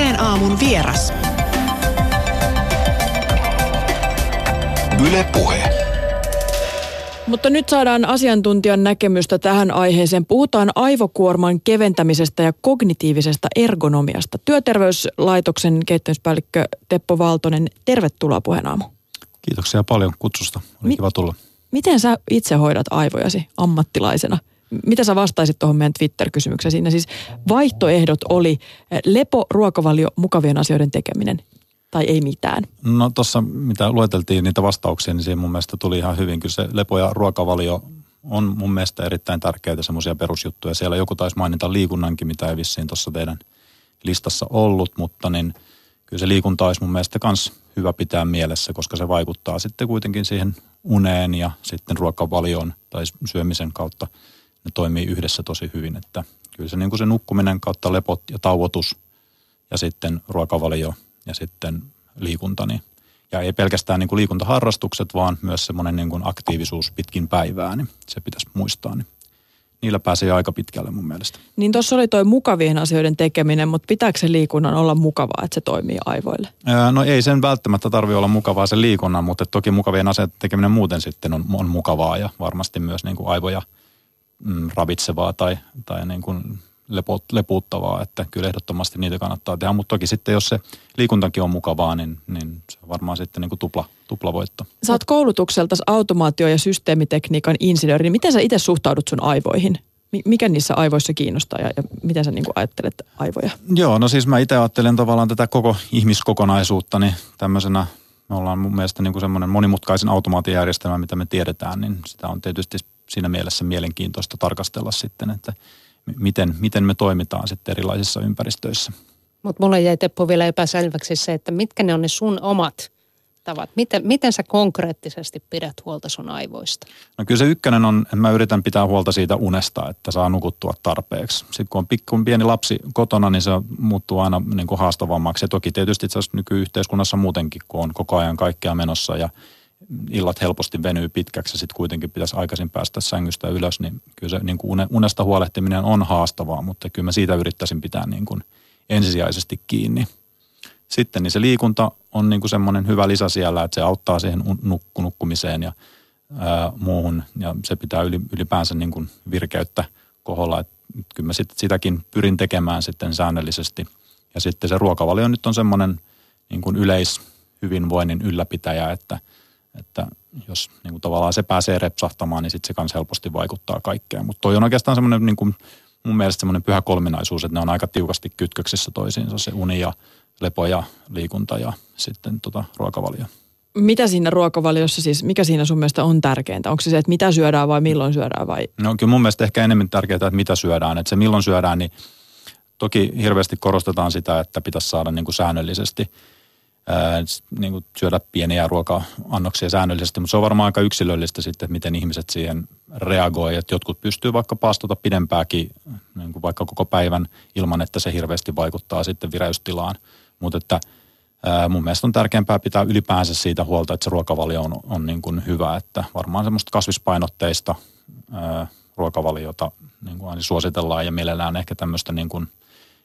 Puheen aamun vieras. Yle Puhe. Mutta nyt saadaan asiantuntijan näkemystä tähän aiheeseen. Puhutaan aivokuorman keventämisestä ja kognitiivisesta ergonomiasta. Työterveyslaitoksen kehittämispäällikkö Teppo Valtonen, tervetuloa puheenaamu. Kiitoksia paljon kutsusta. Oli Mi- kiva tulla. Miten sä itse hoidat aivojasi ammattilaisena? Mitä sä vastaisit tuohon meidän Twitter-kysymykseen? Siinä siis vaihtoehdot oli eh, lepo, ruokavalio, mukavien asioiden tekeminen tai ei mitään. No tuossa, mitä lueteltiin niitä vastauksia, niin siinä mun mielestä tuli ihan hyvin. Kyllä se lepo- ja ruokavalio on mun mielestä erittäin tärkeitä semmoisia perusjuttuja. Siellä joku taisi mainita liikunnankin, mitä ei vissiin tuossa teidän listassa ollut, mutta niin kyllä se liikunta olisi mun mielestä myös hyvä pitää mielessä, koska se vaikuttaa sitten kuitenkin siihen uneen ja sitten ruokavalioon tai syömisen kautta. Ne toimii yhdessä tosi hyvin, että kyllä se, niin kuin se nukkuminen kautta lepot ja tauotus ja sitten ruokavalio ja sitten liikunta. Niin, ja ei pelkästään niin kuin liikuntaharrastukset, vaan myös semmoinen niin kuin aktiivisuus pitkin päivää, niin se pitäisi muistaa. Niin niillä pääsee aika pitkälle mun mielestä. Niin tuossa oli toi mukavien asioiden tekeminen, mutta pitääkö se liikunnan olla mukavaa, että se toimii aivoille? Ää, No ei sen välttämättä tarvi olla mukavaa se liikunnan, mutta toki mukavien asioiden tekeminen muuten sitten on, on mukavaa ja varmasti myös niin kuin aivoja mm, ravitsevaa tai, tai niin kuin lepo, lepuuttavaa, että kyllä ehdottomasti niitä kannattaa tehdä, mutta toki sitten jos se liikuntakin on mukavaa, niin, niin se on varmaan sitten niin kuin tupla, tuplavoitto. Sä oot koulutukselta automaatio- ja systeemitekniikan insinööri. niin Miten sä itse suhtaudut sun aivoihin? Mi- Mikä niissä aivoissa kiinnostaa ja, ja miten sä niin ajattelet aivoja? Joo, no siis mä itse ajattelen tavallaan tätä koko ihmiskokonaisuutta, niin tämmöisenä me ollaan mun mielestä niin kuin semmoinen monimutkaisen automaatiojärjestelmä, mitä me tiedetään, niin sitä on tietysti siinä mielessä mielenkiintoista tarkastella sitten, että miten, miten me toimitaan sitten erilaisissa ympäristöissä. Mutta mulle jäi Teppo vielä epäselväksi se, että mitkä ne on ne sun omat tavat. Miten, miten sä konkreettisesti pidät huolta sun aivoista? No kyllä se ykkönen on, että mä yritän pitää huolta siitä unesta, että saa nukuttua tarpeeksi. Sitten kun on pikku pieni lapsi kotona, niin se muuttuu aina niin kuin haastavammaksi. Ja toki tietysti itse asiassa nykyyhteiskunnassa muutenkin, kun on koko ajan kaikkea menossa ja illat helposti venyy pitkäksi ja sitten kuitenkin pitäisi aikaisin päästä sängystä ylös, niin kyllä se niin kuin unesta huolehtiminen on haastavaa, mutta kyllä mä siitä yrittäisin pitää niin kuin ensisijaisesti kiinni. Sitten niin se liikunta on niin kuin semmoinen hyvä lisä siellä, että se auttaa siihen nukku, nukkumiseen ja ää, muuhun ja se pitää ylipäänsä niin kuin virkeyttä koholla, että kyllä mä sit, sitäkin pyrin tekemään sitten säännöllisesti. Ja sitten se ruokavalio nyt on semmoinen niin kuin yleishyvinvoinnin ylläpitäjä, että – että jos niin kuin tavallaan se pääsee repsahtamaan, niin sitten se kanssa helposti vaikuttaa kaikkeen. Mutta toi on oikeastaan semmoinen niin kuin, mun mielestä semmoinen pyhä kolminaisuus, että ne on aika tiukasti kytköksissä toisiinsa, se uni ja lepo ja liikunta ja sitten tota ruokavalio. Mitä siinä ruokavaliossa siis, mikä siinä sun mielestä on tärkeintä? Onko se se, että mitä syödään vai milloin syödään vai? No kyllä mun mielestä ehkä enemmän tärkeää, että mitä syödään. Että se milloin syödään, niin toki hirveästi korostetaan sitä, että pitäisi saada niin kuin säännöllisesti – niin kuin syödä pieniä ruoka-annoksia säännöllisesti, mutta se on varmaan aika yksilöllistä sitten, että miten ihmiset siihen reagoi. Että jotkut pystyy vaikka paastota pidempääkin, niin kuin vaikka koko päivän, ilman että se hirveästi vaikuttaa sitten vireystilaan. Mutta että mun mielestä on tärkeämpää pitää ylipäänsä siitä huolta, että se ruokavalio on, on niin kuin hyvä, että varmaan semmoista kasvispainotteista ää, ruokavaliota niin kuin aina suositellaan ja mielellään ehkä tämmöistä niin kuin –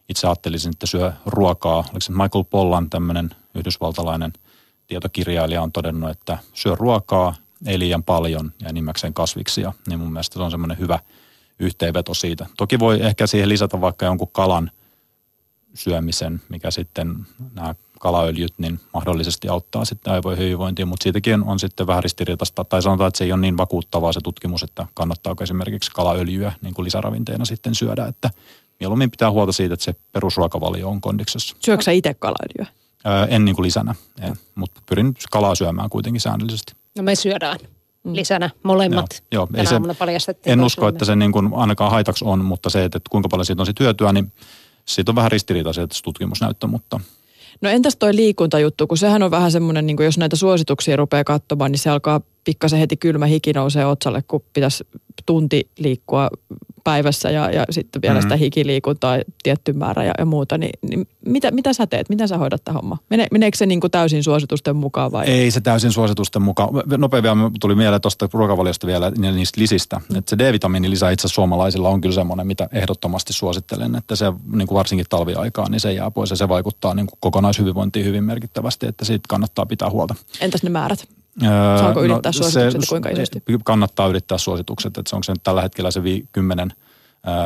itse ajattelisin, että syö ruokaa. Oliko se Michael Pollan tämmöinen yhdysvaltalainen tietokirjailija on todennut, että syö ruokaa, ei liian paljon ja enimmäkseen kasviksia. Niin mun mielestä se on semmoinen hyvä yhteenveto siitä. Toki voi ehkä siihen lisätä vaikka jonkun kalan syömisen, mikä sitten nämä kalaöljyt niin mahdollisesti auttaa sitten aivojen hyvinvointiin, mutta siitäkin on, on sitten vähän ristiriitasta, tai sanotaan, että se ei ole niin vakuuttavaa se tutkimus, että kannattaako esimerkiksi kalaöljyä niin kuin lisäravinteena sitten syödä, että mieluummin pitää huolta siitä, että se perusruokavalio on kondiksessa. Syöksä itse? Öö, en niin kuin lisänä, en, mutta pyrin kalaa syömään kuitenkin säännöllisesti. No me syödään lisänä molemmat. Joo, joo ei se, en usko, että se niin kuin ainakaan haitaksi on, mutta se, että kuinka paljon siitä on sit hyötyä, niin siitä on vähän ristiriitaisia tutkimusnäyttö, mutta No entäs toi liikuntajuttu, kun sehän on vähän semmoinen, niin jos näitä suosituksia rupeaa katsomaan, niin se alkaa pikkasen heti kylmä hiki nousee otsalle, kun pitäisi tunti liikkua päivässä ja, ja sitten vielä mm-hmm. sitä hikiliikuntaa tietty määrä ja, ja muuta, niin, niin mitä, mitä sä teet? Miten sä hoidat tämä homma? Mene, meneekö se niin kuin täysin suositusten mukaan vai? Ei se täysin suositusten mukaan. Nopea vielä tuli mieleen tuosta ruokavaliosta vielä niistä lisistä. Että se D-vitamiinilisä itse suomalaisilla on kyllä semmoinen, mitä ehdottomasti suosittelen, että se niin kuin varsinkin talviaikaan, niin se jää pois ja se vaikuttaa niin kuin kokonaishyvinvointiin hyvin merkittävästi, että siitä kannattaa pitää huolta. Entäs ne määrät? Saako no ylittää no, suositukset se, kuinka isosti? Kannattaa ylittää suositukset, että se onko se nyt tällä hetkellä se 10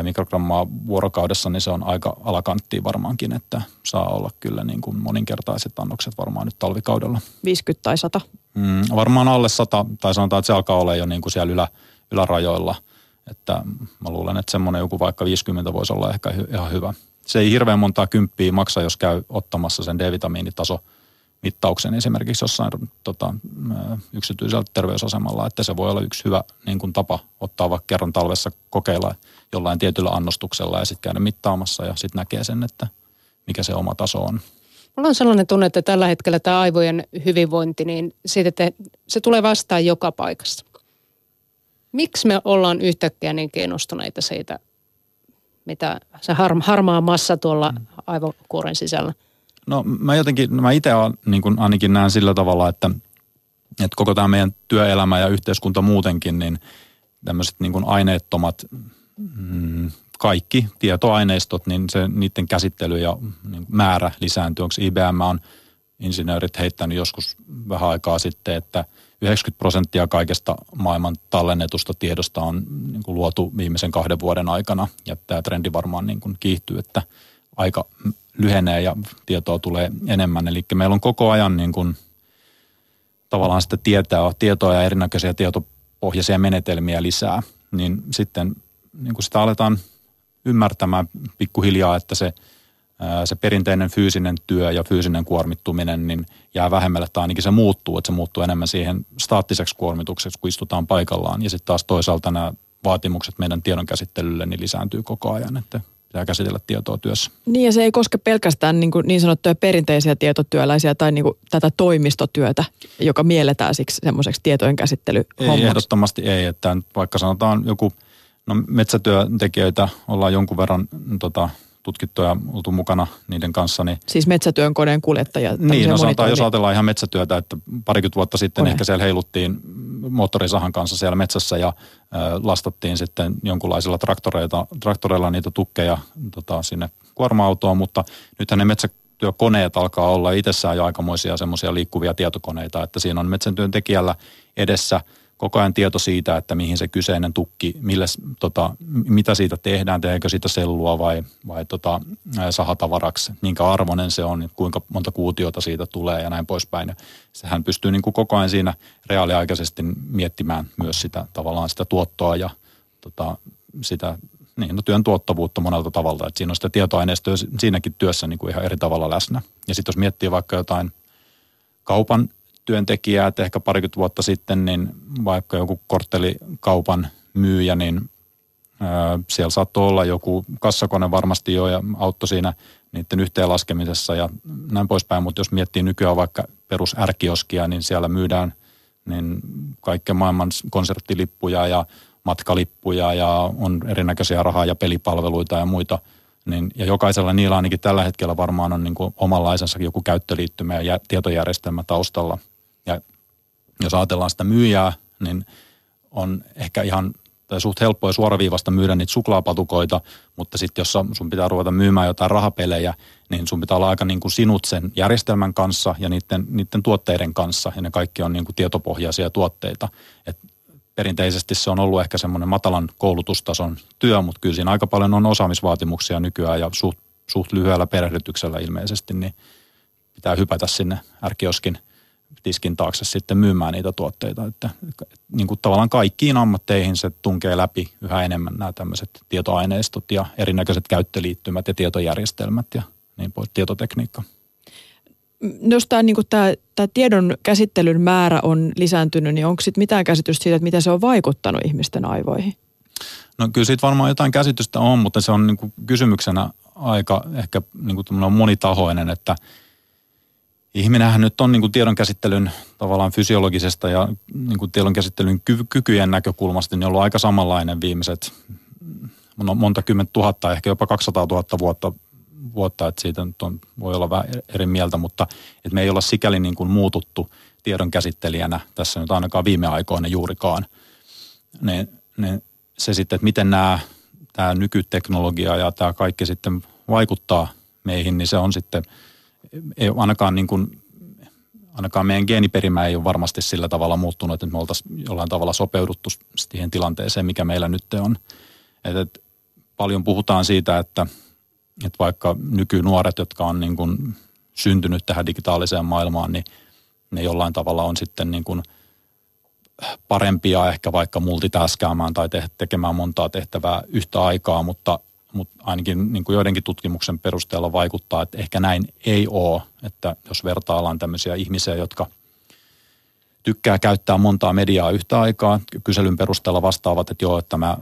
mikrogrammaa vuorokaudessa, niin se on aika alakanttia varmaankin, että saa olla kyllä niin kuin moninkertaiset annokset varmaan nyt talvikaudella. 50 tai 100? Mm, varmaan alle 100, tai sanotaan, että se alkaa olla jo niin kuin siellä ylä, ylärajoilla. Että mä luulen, että semmoinen joku vaikka 50 voisi olla ehkä ihan hyvä. Se ei hirveän montaa kymppiä maksa, jos käy ottamassa sen D-vitamiinitaso – mittauksen esimerkiksi jossain tota, yksityisellä terveysasemalla, että se voi olla yksi hyvä niin kuin tapa ottaa vaikka kerran talvessa kokeilla jollain tietyllä annostuksella ja sitten käydä mittaamassa ja sitten näkee sen, että mikä se oma taso on. Mulla on sellainen tunne, että tällä hetkellä tämä aivojen hyvinvointi, niin siitä te, se tulee vastaan joka paikassa. Miksi me ollaan yhtäkkiä niin kiinnostuneita siitä, mitä se harmaa massa tuolla mm. aivokuoren sisällä – No mä jotenkin, mä itse niin ainakin näen sillä tavalla, että, että koko tämä meidän työelämä ja yhteiskunta muutenkin, niin tämmöiset niin aineettomat mm, kaikki tietoaineistot, niin se niiden käsittely ja niin määrä lisääntyy. Onko IBM on insinöörit heittänyt joskus vähän aikaa sitten, että 90 prosenttia kaikesta maailman tallennetusta tiedosta on niin kuin luotu viimeisen kahden vuoden aikana. Ja tämä trendi varmaan niin kuin kiihtyy, että aika lyhenee ja tietoa tulee enemmän. Eli meillä on koko ajan niin kuin, tavallaan sitä tietoa, tietoa ja erinäköisiä tietopohjaisia menetelmiä lisää. Niin sitten niin kuin sitä aletaan ymmärtämään pikkuhiljaa, että se, se perinteinen fyysinen työ ja fyysinen kuormittuminen niin jää vähemmälle tai ainakin se muuttuu, että se muuttuu enemmän siihen staattiseksi kuormitukseksi, kun istutaan paikallaan. Ja sitten taas toisaalta nämä vaatimukset meidän tiedonkäsittelylle niin lisääntyy koko ajan, että pitää käsitellä tietoa työssä. Niin ja se ei koske pelkästään niin, kuin niin sanottuja perinteisiä tietotyöläisiä tai niin kuin tätä toimistotyötä, joka mielletään siksi semmoiseksi tietojen käsittely Ei, ehdottomasti ei, että vaikka sanotaan joku, no metsätyöntekijöitä ollaan jonkun verran tota, tutkittuja oltu mukana niiden kanssa. Niin, siis metsätyön koneen kuljettaja. Niin, no sanotaan, jos ajatellaan ihan metsätyötä, että parikymmentä vuotta sitten Kone. ehkä siellä heiluttiin moottorisahan kanssa siellä metsässä ja lastattiin sitten jonkunlaisilla traktoreilla, traktoreilla niitä tukkeja tota, sinne kuorma-autoon, mutta nythän ne metsätyökoneet alkaa olla itsessään jo aikamoisia semmoisia liikkuvia tietokoneita, että siinä on metsätyöntekijällä edessä – koko ajan tieto siitä, että mihin se kyseinen tukki, mille, tota, mitä siitä tehdään, tehdäänkö siitä sellua vai, vai tota, sahatavaraksi, minkä arvoinen se on, kuinka monta kuutiota siitä tulee ja näin poispäin. Ja sehän pystyy niin kuin koko ajan siinä reaaliaikaisesti miettimään myös sitä tavallaan sitä tuottoa ja tota, sitä niin, no työn tuottavuutta monelta tavalla. Että siinä on sitä tietoaineistoa siinäkin työssä niin kuin ihan eri tavalla läsnä. Ja sitten jos miettii vaikka jotain kaupan työntekijää, että ehkä parikymmentä vuotta sitten, niin vaikka joku korttelikaupan myyjä, niin siellä saattoi olla joku kassakone varmasti jo ja auttoi siinä niiden yhteenlaskemisessa ja näin poispäin. Mutta jos miettii nykyään vaikka perus ärkioskia, niin siellä myydään niin kaikkea maailman konserttilippuja ja matkalippuja ja on erinäköisiä rahaa ja pelipalveluita ja muita. Niin, ja jokaisella niillä ainakin tällä hetkellä varmaan on niin kuin omanlaisensa joku käyttöliittymä ja tietojärjestelmä taustalla – jos ajatellaan sitä myyjää, niin on ehkä ihan tai suht helppoa suoraviivasta myydä niitä suklaapatukoita, mutta sitten jos sun pitää ruveta myymään jotain rahapelejä, niin sun pitää olla aika niin kuin sinut sen järjestelmän kanssa ja niiden, niiden tuotteiden kanssa, ja ne kaikki on niin kuin tietopohjaisia tuotteita. Et perinteisesti se on ollut ehkä semmoinen matalan koulutustason työ, mutta kyllä siinä aika paljon on osaamisvaatimuksia nykyään ja suht, suht lyhyellä perehdytyksellä ilmeisesti, niin pitää hypätä sinne ärkioskin – tiskin taakse sitten myymään niitä tuotteita. Että, niin kuin tavallaan kaikkiin ammatteihin se tunkee läpi yhä enemmän nämä tämmöiset tietoaineistot ja erinäköiset käyttöliittymät ja tietojärjestelmät ja niin pois, tietotekniikka. Jos tämä, niin tämä, tämä tiedon käsittelyn määrä on lisääntynyt, niin onko sitten mitään käsitystä siitä, että miten se on vaikuttanut ihmisten aivoihin? No kyllä siitä varmaan jotain käsitystä on, mutta se on niin kuin kysymyksenä aika ehkä niin kuin monitahoinen, että – ihminenhän nyt on niin kuin tiedonkäsittelyn tavallaan fysiologisesta ja niin kuin tiedonkäsittelyn ky- kykyjen näkökulmasta niin ollut aika samanlainen viimeiset no, monta kymmentä tuhatta, ehkä jopa 200 000 vuotta, vuotta että siitä nyt on, voi olla vähän eri mieltä, mutta että me ei olla sikäli niin kuin muututtu tiedon käsittelijänä tässä nyt ainakaan viime aikoina juurikaan. Ne, ne, se sitten, että miten nämä, tämä nykyteknologia ja tämä kaikki sitten vaikuttaa meihin, niin se on sitten, ei ainakaan niin kuin ainakaan meidän geeniperimä ei ole varmasti sillä tavalla muuttunut, että me oltaisiin jollain tavalla sopeuduttu siihen tilanteeseen, mikä meillä nyt on. Et, et, paljon puhutaan siitä, että, että vaikka nykynuoret, jotka on niin kuin syntynyt tähän digitaaliseen maailmaan, niin ne jollain tavalla on sitten niin kuin parempia ehkä vaikka multitaskaamaan tai te- tekemään montaa tehtävää yhtä aikaa, mutta mutta ainakin niin kuin joidenkin tutkimuksen perusteella vaikuttaa, että ehkä näin ei ole, että jos vertaillaan tämmöisiä ihmisiä, jotka – tykkää käyttää montaa mediaa yhtä aikaa. Kyselyn perusteella vastaavat, että joo, että mä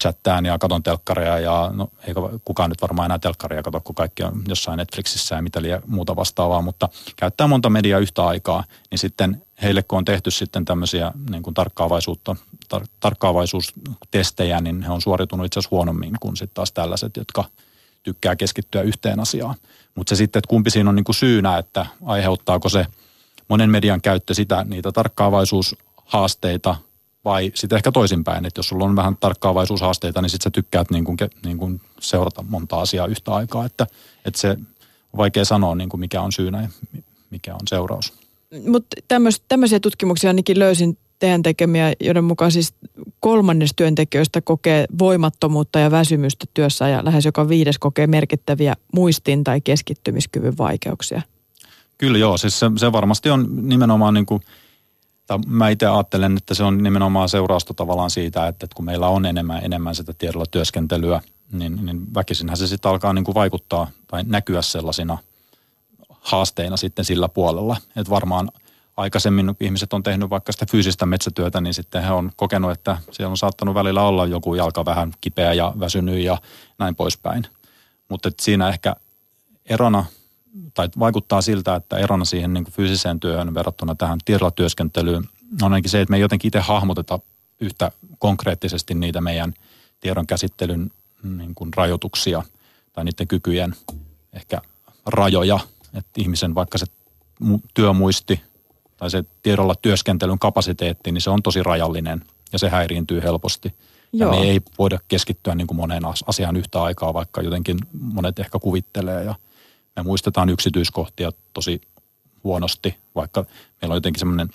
chattään ja katon telkkaria ja no, eikä kukaan nyt varmaan enää telkkaria kato, kun kaikki on jossain Netflixissä ja mitä liian muuta vastaavaa, mutta käyttää monta mediaa yhtä aikaa, niin sitten heille kun on tehty sitten tämmöisiä niin kuin tarkkaavaisuutta, tar- tarkkaavaisuustestejä, niin he on suoritunut itse asiassa huonommin kuin sitten taas tällaiset, jotka tykkää keskittyä yhteen asiaan. Mutta se sitten, että kumpi siinä on niin kuin syynä, että aiheuttaako se – monen median käyttö sitä, niitä tarkkaavaisuushaasteita vai sitten ehkä toisinpäin, että jos sulla on vähän tarkkaavaisuushaasteita, niin sitten sä tykkäät niin kuin, niin kuin seurata monta asiaa yhtä aikaa, että, että se on vaikea sanoa niin kuin mikä on syynä ja mikä on seuraus. Mutta tämmöisiä tutkimuksia ainakin löysin teidän tekemiä, joiden mukaan siis kolmannes työntekijöistä kokee voimattomuutta ja väsymystä työssä ja lähes joka viides kokee merkittäviä muistin- tai keskittymiskyvyn vaikeuksia. Kyllä joo, siis se, se varmasti on nimenomaan niin kuin, tai mä itse ajattelen, että se on nimenomaan seurausta tavallaan siitä, että, että kun meillä on enemmän, enemmän sitä tiedolla työskentelyä, niin, niin väkisinhän se sitten alkaa niin kuin vaikuttaa tai näkyä sellaisina haasteina sitten sillä puolella. Että varmaan aikaisemmin, ihmiset on tehnyt vaikka sitä fyysistä metsätyötä, niin sitten he on kokenut, että siellä on saattanut välillä olla joku jalka vähän kipeä ja väsynyt ja näin poispäin. Mutta siinä ehkä erona tai vaikuttaa siltä, että erona siihen niin kuin fyysiseen työhön verrattuna tähän tiedolla työskentelyyn on ainakin se, että me ei jotenkin itse hahmoteta yhtä konkreettisesti niitä meidän tiedon käsittelyn niin kuin rajoituksia tai niiden kykyjen ehkä rajoja, että ihmisen vaikka se työmuisti tai se tiedolla työskentelyn kapasiteetti, niin se on tosi rajallinen ja se häiriintyy helposti. Joo. Ja me ei voida keskittyä niin kuin moneen asiaan yhtä aikaa, vaikka jotenkin monet ehkä kuvittelee ja – me muistetaan yksityiskohtia tosi huonosti, vaikka meillä on jotenkin semmoinen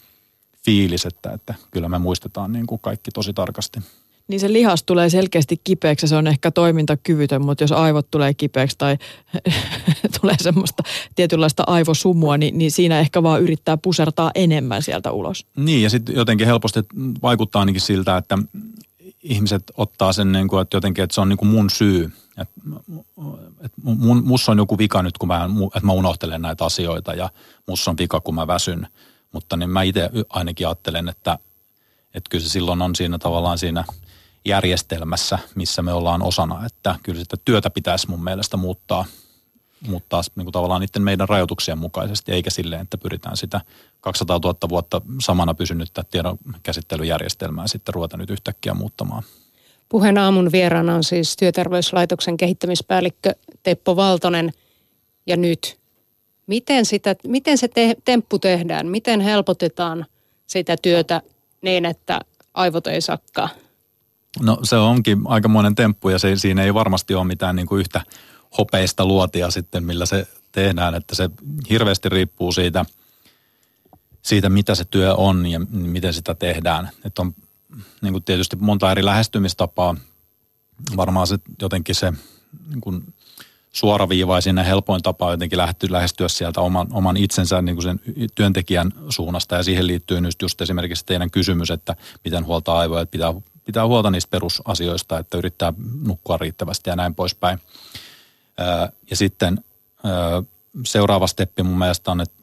fiilis, että, että kyllä me muistetaan niin kuin kaikki tosi tarkasti. Niin se lihas tulee selkeästi kipeäksi se on ehkä toimintakyvytön, mutta jos aivot tulee kipeäksi tai tulee semmoista tietynlaista aivosumua, niin, niin siinä ehkä vaan yrittää pusertaa enemmän sieltä ulos. Niin ja sitten jotenkin helposti vaikuttaa ainakin siltä, että ihmiset ottaa sen, niin kuin, että jotenkin, että se on niin kuin mun syy. Että, että mun, mussa on joku vika nyt, kun mä, että mä unohtelen näitä asioita ja mussa on vika, kun mä väsyn. Mutta niin mä itse ainakin ajattelen, että, että kyllä se silloin on siinä tavallaan siinä järjestelmässä, missä me ollaan osana. Että kyllä sitä työtä pitäisi mun mielestä muuttaa – mutta niin kuin tavallaan niiden meidän rajoituksien mukaisesti, eikä silleen, että pyritään sitä 200 000 vuotta samana pysynyttä tiedon käsittelyjärjestelmää sitten ruveta nyt yhtäkkiä muuttamaan. Puheen aamun vieraana on siis Työterveyslaitoksen kehittämispäällikkö Teppo Valtonen. Ja nyt, miten, sitä, miten se te, temppu tehdään? Miten helpotetaan sitä työtä niin, että aivot ei sakkaa? No se onkin aikamoinen temppu ja se, siinä ei varmasti ole mitään niin kuin yhtä hopeista luotia sitten, millä se tehdään, että se hirveästi riippuu siitä, siitä mitä se työ on ja miten sitä tehdään. Että on niin kuin tietysti monta eri lähestymistapaa. Varmaan se jotenkin se niin kuin suoraviivaisin ja helpoin tapa jotenkin lähestyä sieltä oman, oman itsensä niin kuin sen työntekijän suunnasta. Ja siihen liittyy nyt just esimerkiksi teidän kysymys, että miten huoltaa aivoja, että pitää, pitää huolta niistä perusasioista, että yrittää nukkua riittävästi ja näin poispäin. Ja sitten seuraava steppi mun mielestä on, että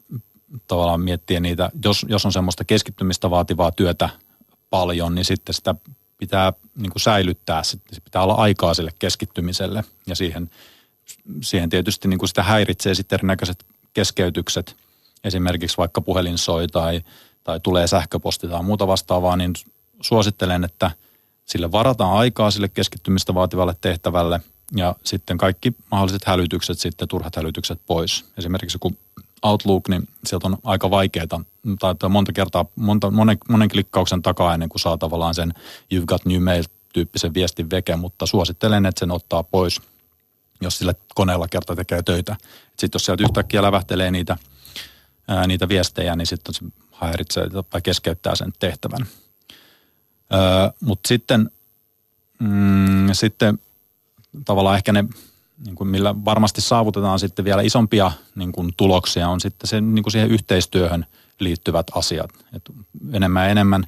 tavallaan miettiä niitä, jos, jos on semmoista keskittymistä vaativaa työtä paljon, niin sitten sitä pitää niin kuin säilyttää, sitten pitää olla aikaa sille keskittymiselle ja siihen, siihen tietysti niin kuin sitä häiritsee sitten erinäköiset keskeytykset, esimerkiksi vaikka puhelin soi tai, tai tulee sähköposti tai muuta vastaavaa, niin suosittelen, että sille varataan aikaa sille keskittymistä vaativalle tehtävälle ja sitten kaikki mahdolliset hälytykset, sitten turhat hälytykset pois. Esimerkiksi kun Outlook, niin sieltä on aika vaikeaa, tai monta kertaa, monta, monen, monen klikkauksen takaa ennen kuin saa tavallaan sen You've got new mail tyyppisen viestin veke, mutta suosittelen, että sen ottaa pois, jos sillä koneella kerta tekee töitä. Sitten jos sieltä yhtäkkiä lävähtelee niitä, ää, niitä viestejä, niin sitten se häiritsee tai keskeyttää sen tehtävän. Mutta sitten, mm, sitten tavallaan ehkä ne, niin kuin millä varmasti saavutetaan sitten vielä isompia niin kuin tuloksia, on sitten se, niin kuin siihen yhteistyöhön liittyvät asiat. Et enemmän ja enemmän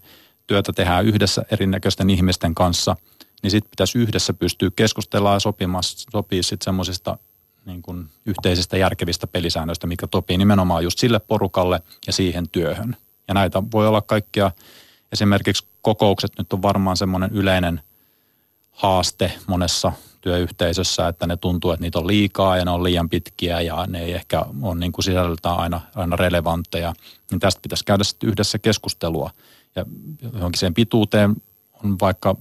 työtä tehdään yhdessä erinäköisten ihmisten kanssa, niin sitten pitäisi yhdessä pystyä keskustelemaan ja sopimaan, sopii sitten semmoisista niin kuin yhteisistä järkevistä pelisäännöistä, mikä topii nimenomaan just sille porukalle ja siihen työhön. Ja näitä voi olla kaikkia, esimerkiksi kokoukset nyt on varmaan semmoinen yleinen haaste monessa työyhteisössä, että ne tuntuu, että niitä on liikaa ja ne on liian pitkiä ja ne ei ehkä ole niin kuin sisällöltään aina, aina relevantteja. Niin tästä pitäisi käydä sitten yhdessä keskustelua. Ja johonkin sen pituuteen on vaikka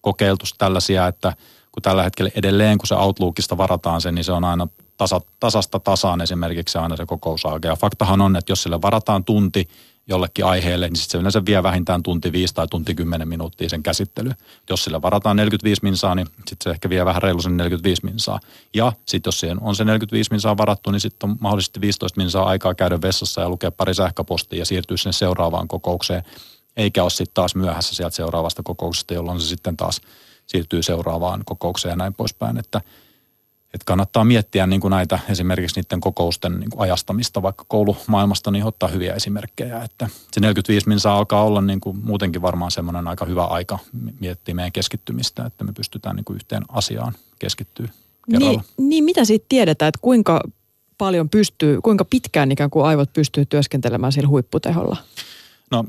kokeiltu tällaisia, että kun tällä hetkellä edelleen, kun se Outlookista varataan sen, niin se on aina tasa, tasasta tasaan esimerkiksi aina se kokousaika. Ja faktahan on, että jos sille varataan tunti jollekin aiheelle, niin sitten se yleensä vie vähintään tunti viisi tai tunti kymmenen minuuttia sen käsittely. Jos sille varataan 45 minsaa, niin sitten se ehkä vie vähän reilu sen 45 minsaa. Ja sitten jos siihen on se 45 minsaa varattu, niin sitten on mahdollisesti 15 minsaa aikaa käydä vessassa ja lukea pari sähköpostia ja siirtyä sinne seuraavaan kokoukseen. Eikä ole sitten taas myöhässä sieltä seuraavasta kokouksesta, jolloin se sitten taas siirtyy seuraavaan kokoukseen ja näin poispäin. Että että kannattaa miettiä niin kuin näitä esimerkiksi niiden kokousten niin kuin ajastamista vaikka koulumaailmasta, niin ottaa hyviä esimerkkejä. Että se 45 minsa alkaa olla niin kuin muutenkin varmaan semmoinen aika hyvä aika miettiä meidän keskittymistä, että me pystytään niin kuin yhteen asiaan keskittyä Niin, niin mitä siitä tiedetään, että kuinka paljon pystyy, kuinka pitkään ikään kuin aivot pystyy työskentelemään sillä huipputeholla? No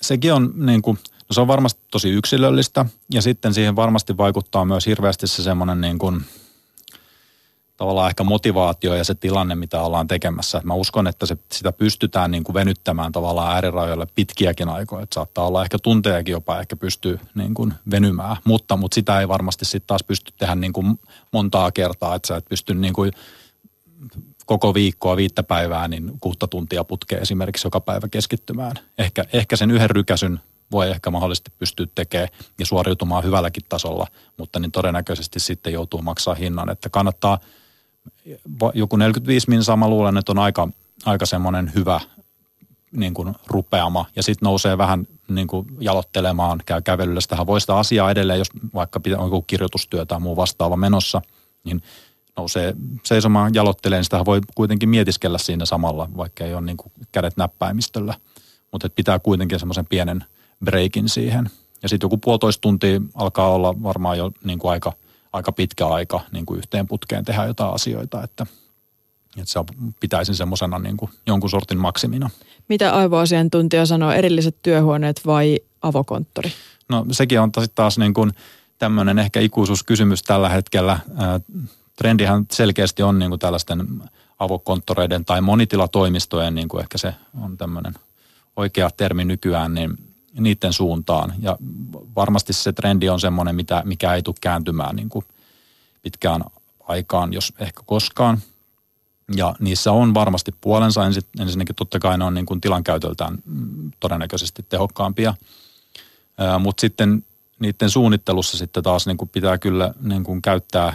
sekin on niin kuin, no se on varmasti tosi yksilöllistä ja sitten siihen varmasti vaikuttaa myös hirveästi se semmoinen niin kuin – tavallaan ehkä motivaatio ja se tilanne, mitä ollaan tekemässä. mä uskon, että se, sitä pystytään niin kuin venyttämään tavallaan äärirajoille pitkiäkin aikoja. Että saattaa olla ehkä tuntejakin jopa ehkä pystyy niin kuin venymään, mutta, mutta sitä ei varmasti sitten taas pysty tehdä niin kuin montaa kertaa, että sä et pysty niin kuin koko viikkoa, viittä päivää, niin kuutta tuntia putkea esimerkiksi joka päivä keskittymään. Ehkä, ehkä sen yhden rykäsyn voi ehkä mahdollisesti pystyä tekemään ja suoriutumaan hyvälläkin tasolla, mutta niin todennäköisesti sitten joutuu maksaa hinnan, että kannattaa – joku 45 minsaa mä luulen, että on aika, aika semmoinen hyvä niin kuin rupeama ja sitten nousee vähän niin kuin jalottelemaan, käy kävelyllä. Sitähän voi sitä asiaa edelleen, jos vaikka on joku kirjoitustyö tai muu vastaava menossa, niin nousee seisomaan jalotteleen, niin sitä voi kuitenkin mietiskellä siinä samalla, vaikka ei ole niin kuin kädet näppäimistöllä. Mutta pitää kuitenkin semmoisen pienen breikin siihen. Ja sitten joku puolitoista tuntia alkaa olla varmaan jo niin kuin aika – aika pitkä aika niin kuin yhteen putkeen tehdä jotain asioita, että, että se pitäisin semmoisena niin kuin jonkun sortin maksimina. Mitä aivoasiantuntija sanoo, erilliset työhuoneet vai avokonttori? No sekin on taas niin kuin tämmöinen ehkä ikuisuuskysymys tällä hetkellä. Trendihän selkeästi on niin kuin tällaisten avokonttoreiden tai monitilatoimistojen, niin kuin ehkä se on tämmöinen oikea termi nykyään, niin niiden suuntaan. Ja varmasti se trendi on semmoinen, mitä, mikä ei tule kääntymään niin kuin pitkään aikaan, jos ehkä koskaan. Ja niissä on varmasti puolensa. Ensinnäkin totta kai ne on niin kuin tilankäytöltään todennäköisesti tehokkaampia. Mutta sitten niiden suunnittelussa sitten taas niin kuin pitää kyllä niin kuin käyttää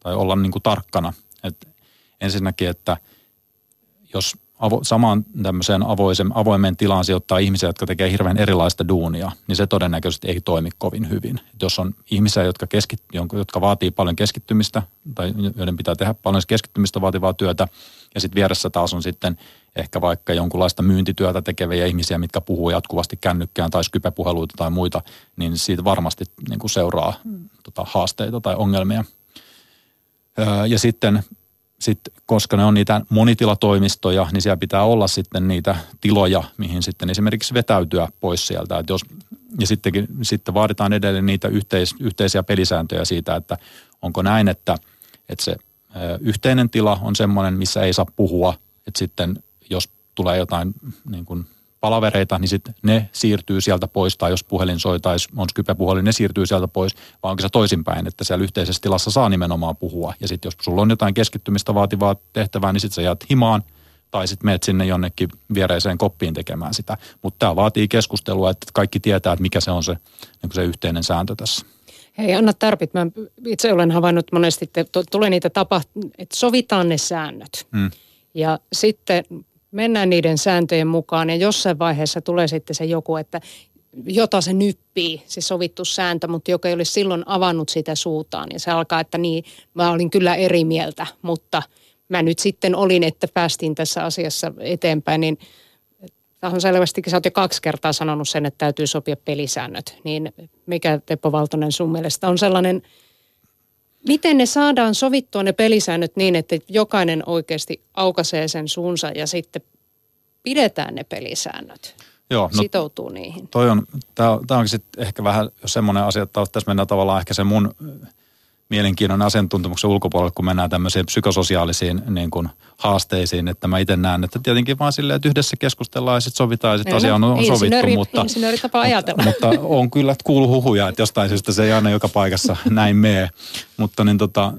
tai olla niin kuin tarkkana. Et ensinnäkin, että jos avo, samaan tämmöiseen avoisen, avoimeen tilaan sijoittaa ihmisiä, jotka tekee hirveän erilaista duunia, niin se todennäköisesti ei toimi kovin hyvin. Et jos on ihmisiä, jotka, keskit, jotka vaatii paljon keskittymistä tai joiden pitää tehdä paljon keskittymistä vaativaa työtä, ja sitten vieressä taas on sitten ehkä vaikka jonkunlaista myyntityötä tekeviä ihmisiä, mitkä puhuu jatkuvasti kännykkään tai skypepuheluita tai muita, niin siitä varmasti niin kuin seuraa tota, haasteita tai ongelmia. Öö, ja sitten sitten, koska ne on niitä monitilatoimistoja, niin siellä pitää olla sitten niitä tiloja, mihin sitten esimerkiksi vetäytyä pois sieltä. Et jos, ja sittenkin, sitten vaaditaan edelleen niitä yhteis, yhteisiä pelisääntöjä siitä, että onko näin, että, että se yhteinen tila on semmoinen, missä ei saa puhua, että sitten jos tulee jotain niin kuin palavereita, niin sitten ne siirtyy sieltä pois, tai jos puhelin soi tai on Skype-puhelin, ne siirtyy sieltä pois, vai onko se toisinpäin, että siellä yhteisessä tilassa saa nimenomaan puhua, ja sitten jos sulla on jotain keskittymistä vaativaa tehtävää, niin sitten sä jäät himaan, tai sitten meet sinne jonnekin viereiseen koppiin tekemään sitä. Mutta tämä vaatii keskustelua, että kaikki tietää, että mikä se on se, niin se yhteinen sääntö tässä. Hei Anna Tarpit, mä itse olen havainnut monesti, että tulee niitä tapa, että sovitaan ne säännöt. Hmm. Ja sitten mennään niiden sääntöjen mukaan ja jossain vaiheessa tulee sitten se joku, että jota se nyppii, se sovittu sääntö, mutta joka ei ole silloin avannut sitä suutaan. Ja se alkaa, että niin, mä olin kyllä eri mieltä, mutta mä nyt sitten olin, että päästiin tässä asiassa eteenpäin, niin on selvästikin, sä oot jo kaksi kertaa sanonut sen, että täytyy sopia pelisäännöt. Niin mikä Teppo Valtonen sun mielestä on sellainen, miten ne saadaan sovittua ne pelisäännöt niin, että jokainen oikeasti aukaisee sen suunsa ja sitten pidetään ne pelisäännöt? Joo, no, sitoutuu niihin. Toi on, tämä on sitten ehkä vähän semmoinen asia, että tässä mennään tavallaan ehkä se mun mielenkiinnon asiantuntemuksen ulkopuolelle, kun mennään tämmöisiin psykososiaalisiin niin kuin, haasteisiin, että mä itse näen, että tietenkin vaan silleen, että yhdessä keskustellaan ja sitten sovitaan ja sitten asia on, on sovittu. Mutta, tapa ajatella. Mutta, mutta on kyllä kuullut huhuja, että jostain syystä se ei aina joka paikassa näin mene. Mutta niin tota,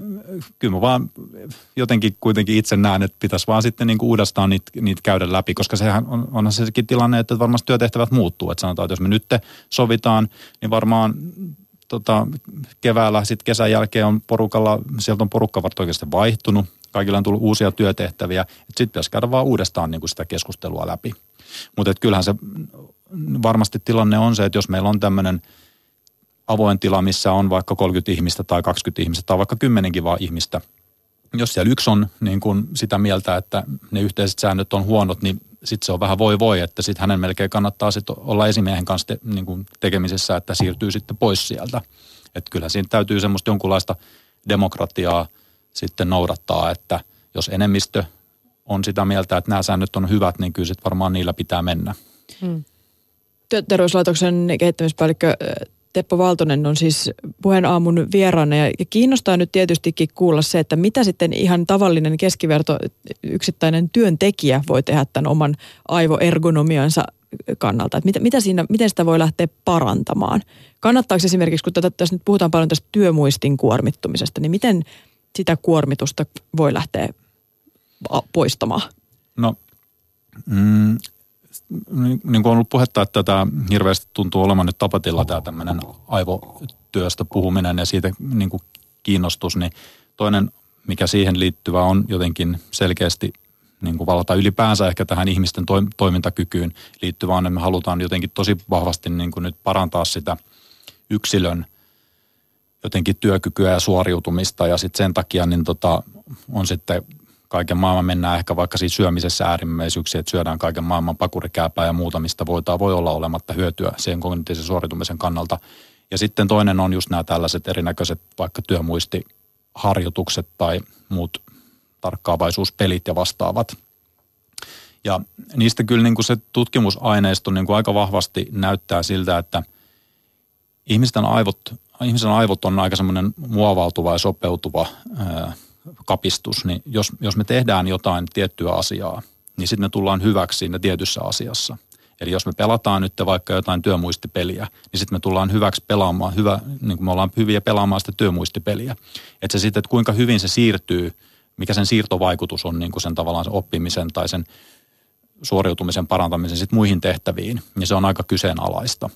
kyllä mä vaan jotenkin kuitenkin itse näen, että pitäisi vaan sitten niin kuin uudestaan niitä, niitä käydä läpi, koska sehän on, onhan sekin tilanne, että varmasti työtehtävät muuttuu. Että sanotaan, että jos me nyt sovitaan, niin varmaan tota, keväällä, sitten kesän jälkeen on porukalla, sieltä on porukka oikeasti vaihtunut, kaikilla on tullut uusia työtehtäviä, sitten pitäisi käydä vaan uudestaan niin kuin sitä keskustelua läpi. Mutta kyllähän se varmasti tilanne on se, että jos meillä on tämmöinen avoin tila, missä on vaikka 30 ihmistä tai 20 ihmistä tai vaikka 10 vaan ihmistä, jos siellä yksi on niin kuin sitä mieltä, että ne yhteiset säännöt on huonot, niin sitten se on vähän voi voi, että sitten hänen melkein kannattaa sit olla esimiehen kanssa te, niin kuin tekemisessä, että siirtyy sitten pois sieltä. Että kyllä siinä täytyy semmoista jonkunlaista demokratiaa sitten noudattaa, että jos enemmistö on sitä mieltä, että nämä säännöt on hyvät, niin kyllä sitten varmaan niillä pitää mennä. Hmm. Terveyslaitoksen kehittämispäällikkö Teppo Valtonen on siis puheen aamun vieraana ja kiinnostaa nyt tietystikin kuulla se, että mitä sitten ihan tavallinen keskiverto yksittäinen työntekijä voi tehdä tämän oman aivoergonomiansa kannalta. Että mitä, mitä siinä, miten sitä voi lähteä parantamaan? Kannattaako esimerkiksi, kun tätä, tässä nyt puhutaan paljon tästä työmuistin kuormittumisesta, niin miten sitä kuormitusta voi lähteä poistamaan? No, mm, niin, niin kuin on ollut puhetta, että tämä hirveästi tuntuu olemaan nyt tapatilla tämä tämmöinen aivotyöstä puhuminen ja siitä niin kuin kiinnostus, niin toinen, mikä siihen liittyvä on jotenkin selkeästi niin kuin valata ylipäänsä ehkä tähän ihmisten toimintakykyyn liittyvä on, että me halutaan jotenkin tosi vahvasti niin kuin nyt parantaa sitä yksilön jotenkin työkykyä ja suoriutumista ja sitten sen takia niin tota, on sitten kaiken maailman mennään ehkä vaikka siitä syömisessä äärimmäisyyksiin, että syödään kaiken maailman pakurikääpää ja muuta, mistä voitaa, voi olla olematta hyötyä sen kognitiivisen suoritumisen kannalta. Ja sitten toinen on just nämä tällaiset erinäköiset vaikka työmuistiharjoitukset tai muut tarkkaavaisuuspelit ja vastaavat. Ja niistä kyllä niin kuin se tutkimusaineisto niin kuin aika vahvasti näyttää siltä, että ihmisten aivot, ihmisen aivot on aika semmoinen muovautuva ja sopeutuva ää, kapistus, niin jos, jos me tehdään jotain tiettyä asiaa, niin sitten me tullaan hyväksi siinä tietyssä asiassa. Eli jos me pelataan nyt vaikka jotain työmuistipeliä, niin sitten me tullaan hyväksi pelaamaan, hyvä, niin kuin me ollaan hyviä pelaamaan sitä työmuistipeliä. Että se sitten, että kuinka hyvin se siirtyy, mikä sen siirtovaikutus on niin kuin sen tavallaan sen oppimisen tai sen suoriutumisen parantamisen sitten muihin tehtäviin, niin se on aika kyseenalaista.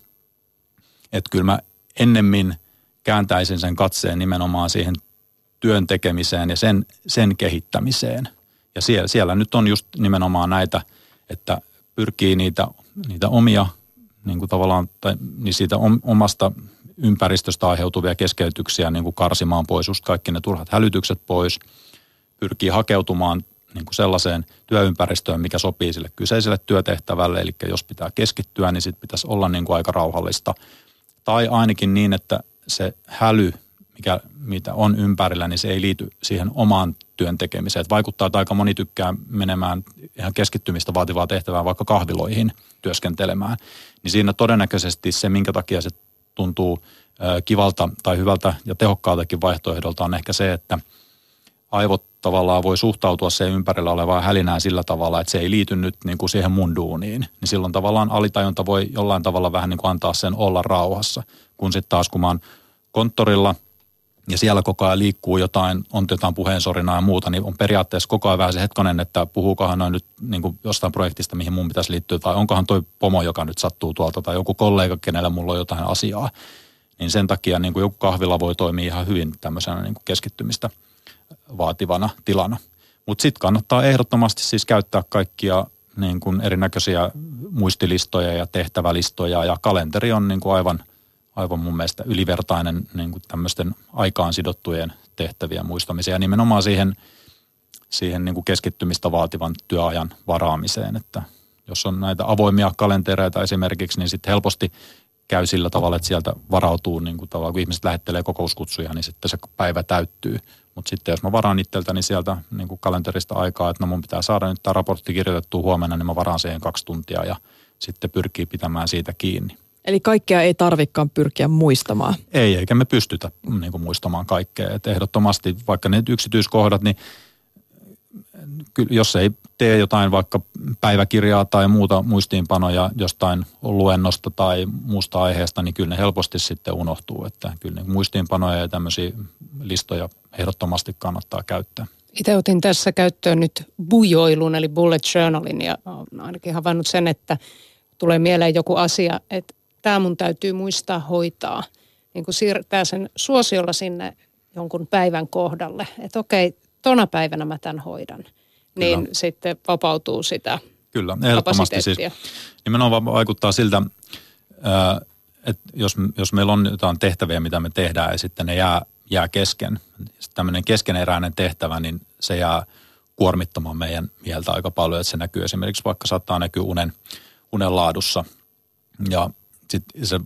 Että kyllä mä ennemmin kääntäisin sen katseen nimenomaan siihen työn tekemiseen ja sen, sen kehittämiseen. Ja siellä, siellä nyt on just nimenomaan näitä, että pyrkii niitä, niitä omia niin kuin tavallaan, tai niin siitä omasta ympäristöstä aiheutuvia keskeytyksiä niin kuin karsimaan pois, just kaikki ne turhat hälytykset pois, pyrkii hakeutumaan niin kuin sellaiseen työympäristöön, mikä sopii sille kyseiselle työtehtävälle, eli jos pitää keskittyä, niin sitten pitäisi olla niin kuin aika rauhallista. Tai ainakin niin, että se häly mikä, mitä on ympärillä, niin se ei liity siihen omaan työn tekemiseen. Että vaikuttaa, että aika moni tykkää menemään ihan keskittymistä vaativaa tehtävää vaikka kahviloihin työskentelemään. Niin siinä todennäköisesti se, minkä takia se tuntuu kivalta tai hyvältä ja tehokkaaltakin vaihtoehdolta on ehkä se, että aivot tavallaan voi suhtautua se ympärillä olevaan hälinään sillä tavalla, että se ei liity nyt niin kuin siihen mun duuniin, niin silloin tavallaan alitajunta voi jollain tavalla vähän niin kuin antaa sen olla rauhassa. Kun sitten taas kun mä oon konttorilla ja siellä koko ajan liikkuu jotain, on jotain puheensorinaa ja muuta, niin on periaatteessa koko ajan vähän se hetkonen, että puhuukohan noin nyt niin kuin jostain projektista, mihin mun pitäisi liittyä, tai onkohan toi pomo, joka nyt sattuu tuolta, tai joku kollega, kenellä mulla on jotain asiaa. Niin sen takia niin kuin joku kahvila voi toimia ihan hyvin tämmöisenä niin kuin keskittymistä – vaativana tilana. Mutta sitten kannattaa ehdottomasti siis käyttää kaikkia niin kuin erinäköisiä muistilistoja ja tehtävälistoja ja kalenteri on niin kuin aivan, aivan mun mielestä ylivertainen niin kuin tämmöisten aikaan sidottujen tehtävien muistamiseen ja nimenomaan siihen, siihen niin kuin keskittymistä vaativan työajan varaamiseen, että jos on näitä avoimia kalentereita esimerkiksi, niin sitten helposti käy sillä tavalla, että sieltä varautuu, niin kuin tavallaan kun ihmiset lähettelee kokouskutsuja, niin sitten se päivä täyttyy. Mutta sitten jos mä varaan itseltäni sieltä niin kuin kalenterista aikaa, että no mun pitää saada nyt tämä raportti kirjoitettua huomenna, niin mä varaan siihen kaksi tuntia ja sitten pyrkii pitämään siitä kiinni. Eli kaikkea ei tarvikaan pyrkiä muistamaan. Ei, eikä me pystytä niin kuin, muistamaan kaikkea. Et ehdottomasti vaikka ne yksityiskohdat, niin jos ei tee jotain vaikka päiväkirjaa tai muuta muistiinpanoja jostain luennosta tai muusta aiheesta, niin kyllä ne helposti sitten unohtuu. Että kyllä ne muistiinpanoja ja tämmöisiä listoja ehdottomasti kannattaa käyttää. Itse otin tässä käyttöön nyt bujoilun eli bullet journalin ja olen ainakin havainnut sen, että tulee mieleen joku asia, että tämä mun täytyy muistaa hoitaa. Niin kuin siirtää sen suosiolla sinne jonkun päivän kohdalle, että okei, tona päivänä mä tämän hoidan. Niin Kyllä. sitten vapautuu sitä Kyllä, ehdottomasti siis nimenomaan vaikuttaa siltä, että jos, jos meillä on jotain tehtäviä, mitä me tehdään ja sitten ne jää, jää kesken, tämmöinen keskeneräinen tehtävä, niin se jää kuormittamaan meidän mieltä aika paljon, että se näkyy esimerkiksi vaikka saattaa näkyä unen, unen laadussa ja sitten se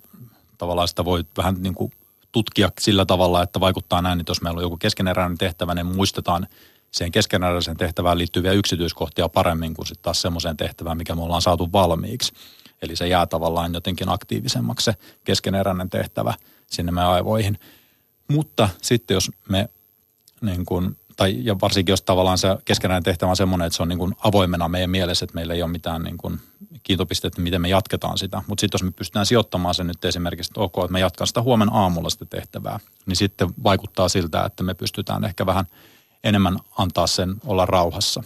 tavallaan sitä voi vähän niin kuin tutkia sillä tavalla, että vaikuttaa näin, että jos meillä on joku keskeneräinen tehtävä, niin muistetaan siihen keskeneräiseen tehtävään liittyviä yksityiskohtia paremmin kuin sitten taas semmoiseen tehtävään, mikä me ollaan saatu valmiiksi. Eli se jää tavallaan jotenkin aktiivisemmaksi se keskeneräinen tehtävä sinne me aivoihin. Mutta sitten jos me niin kuin, tai ja varsinkin jos tavallaan se keskenäinen tehtävä on semmoinen, että se on niin kuin avoimena meidän mielessä, että meillä ei ole mitään niin kuin kiintopisteitä, miten me jatketaan sitä. Mutta sitten jos me pystytään sijoittamaan sen nyt esimerkiksi, että ok, että me jatkan sitä huomenna aamulla sitä tehtävää, niin sitten vaikuttaa siltä, että me pystytään ehkä vähän enemmän antaa sen olla rauhassa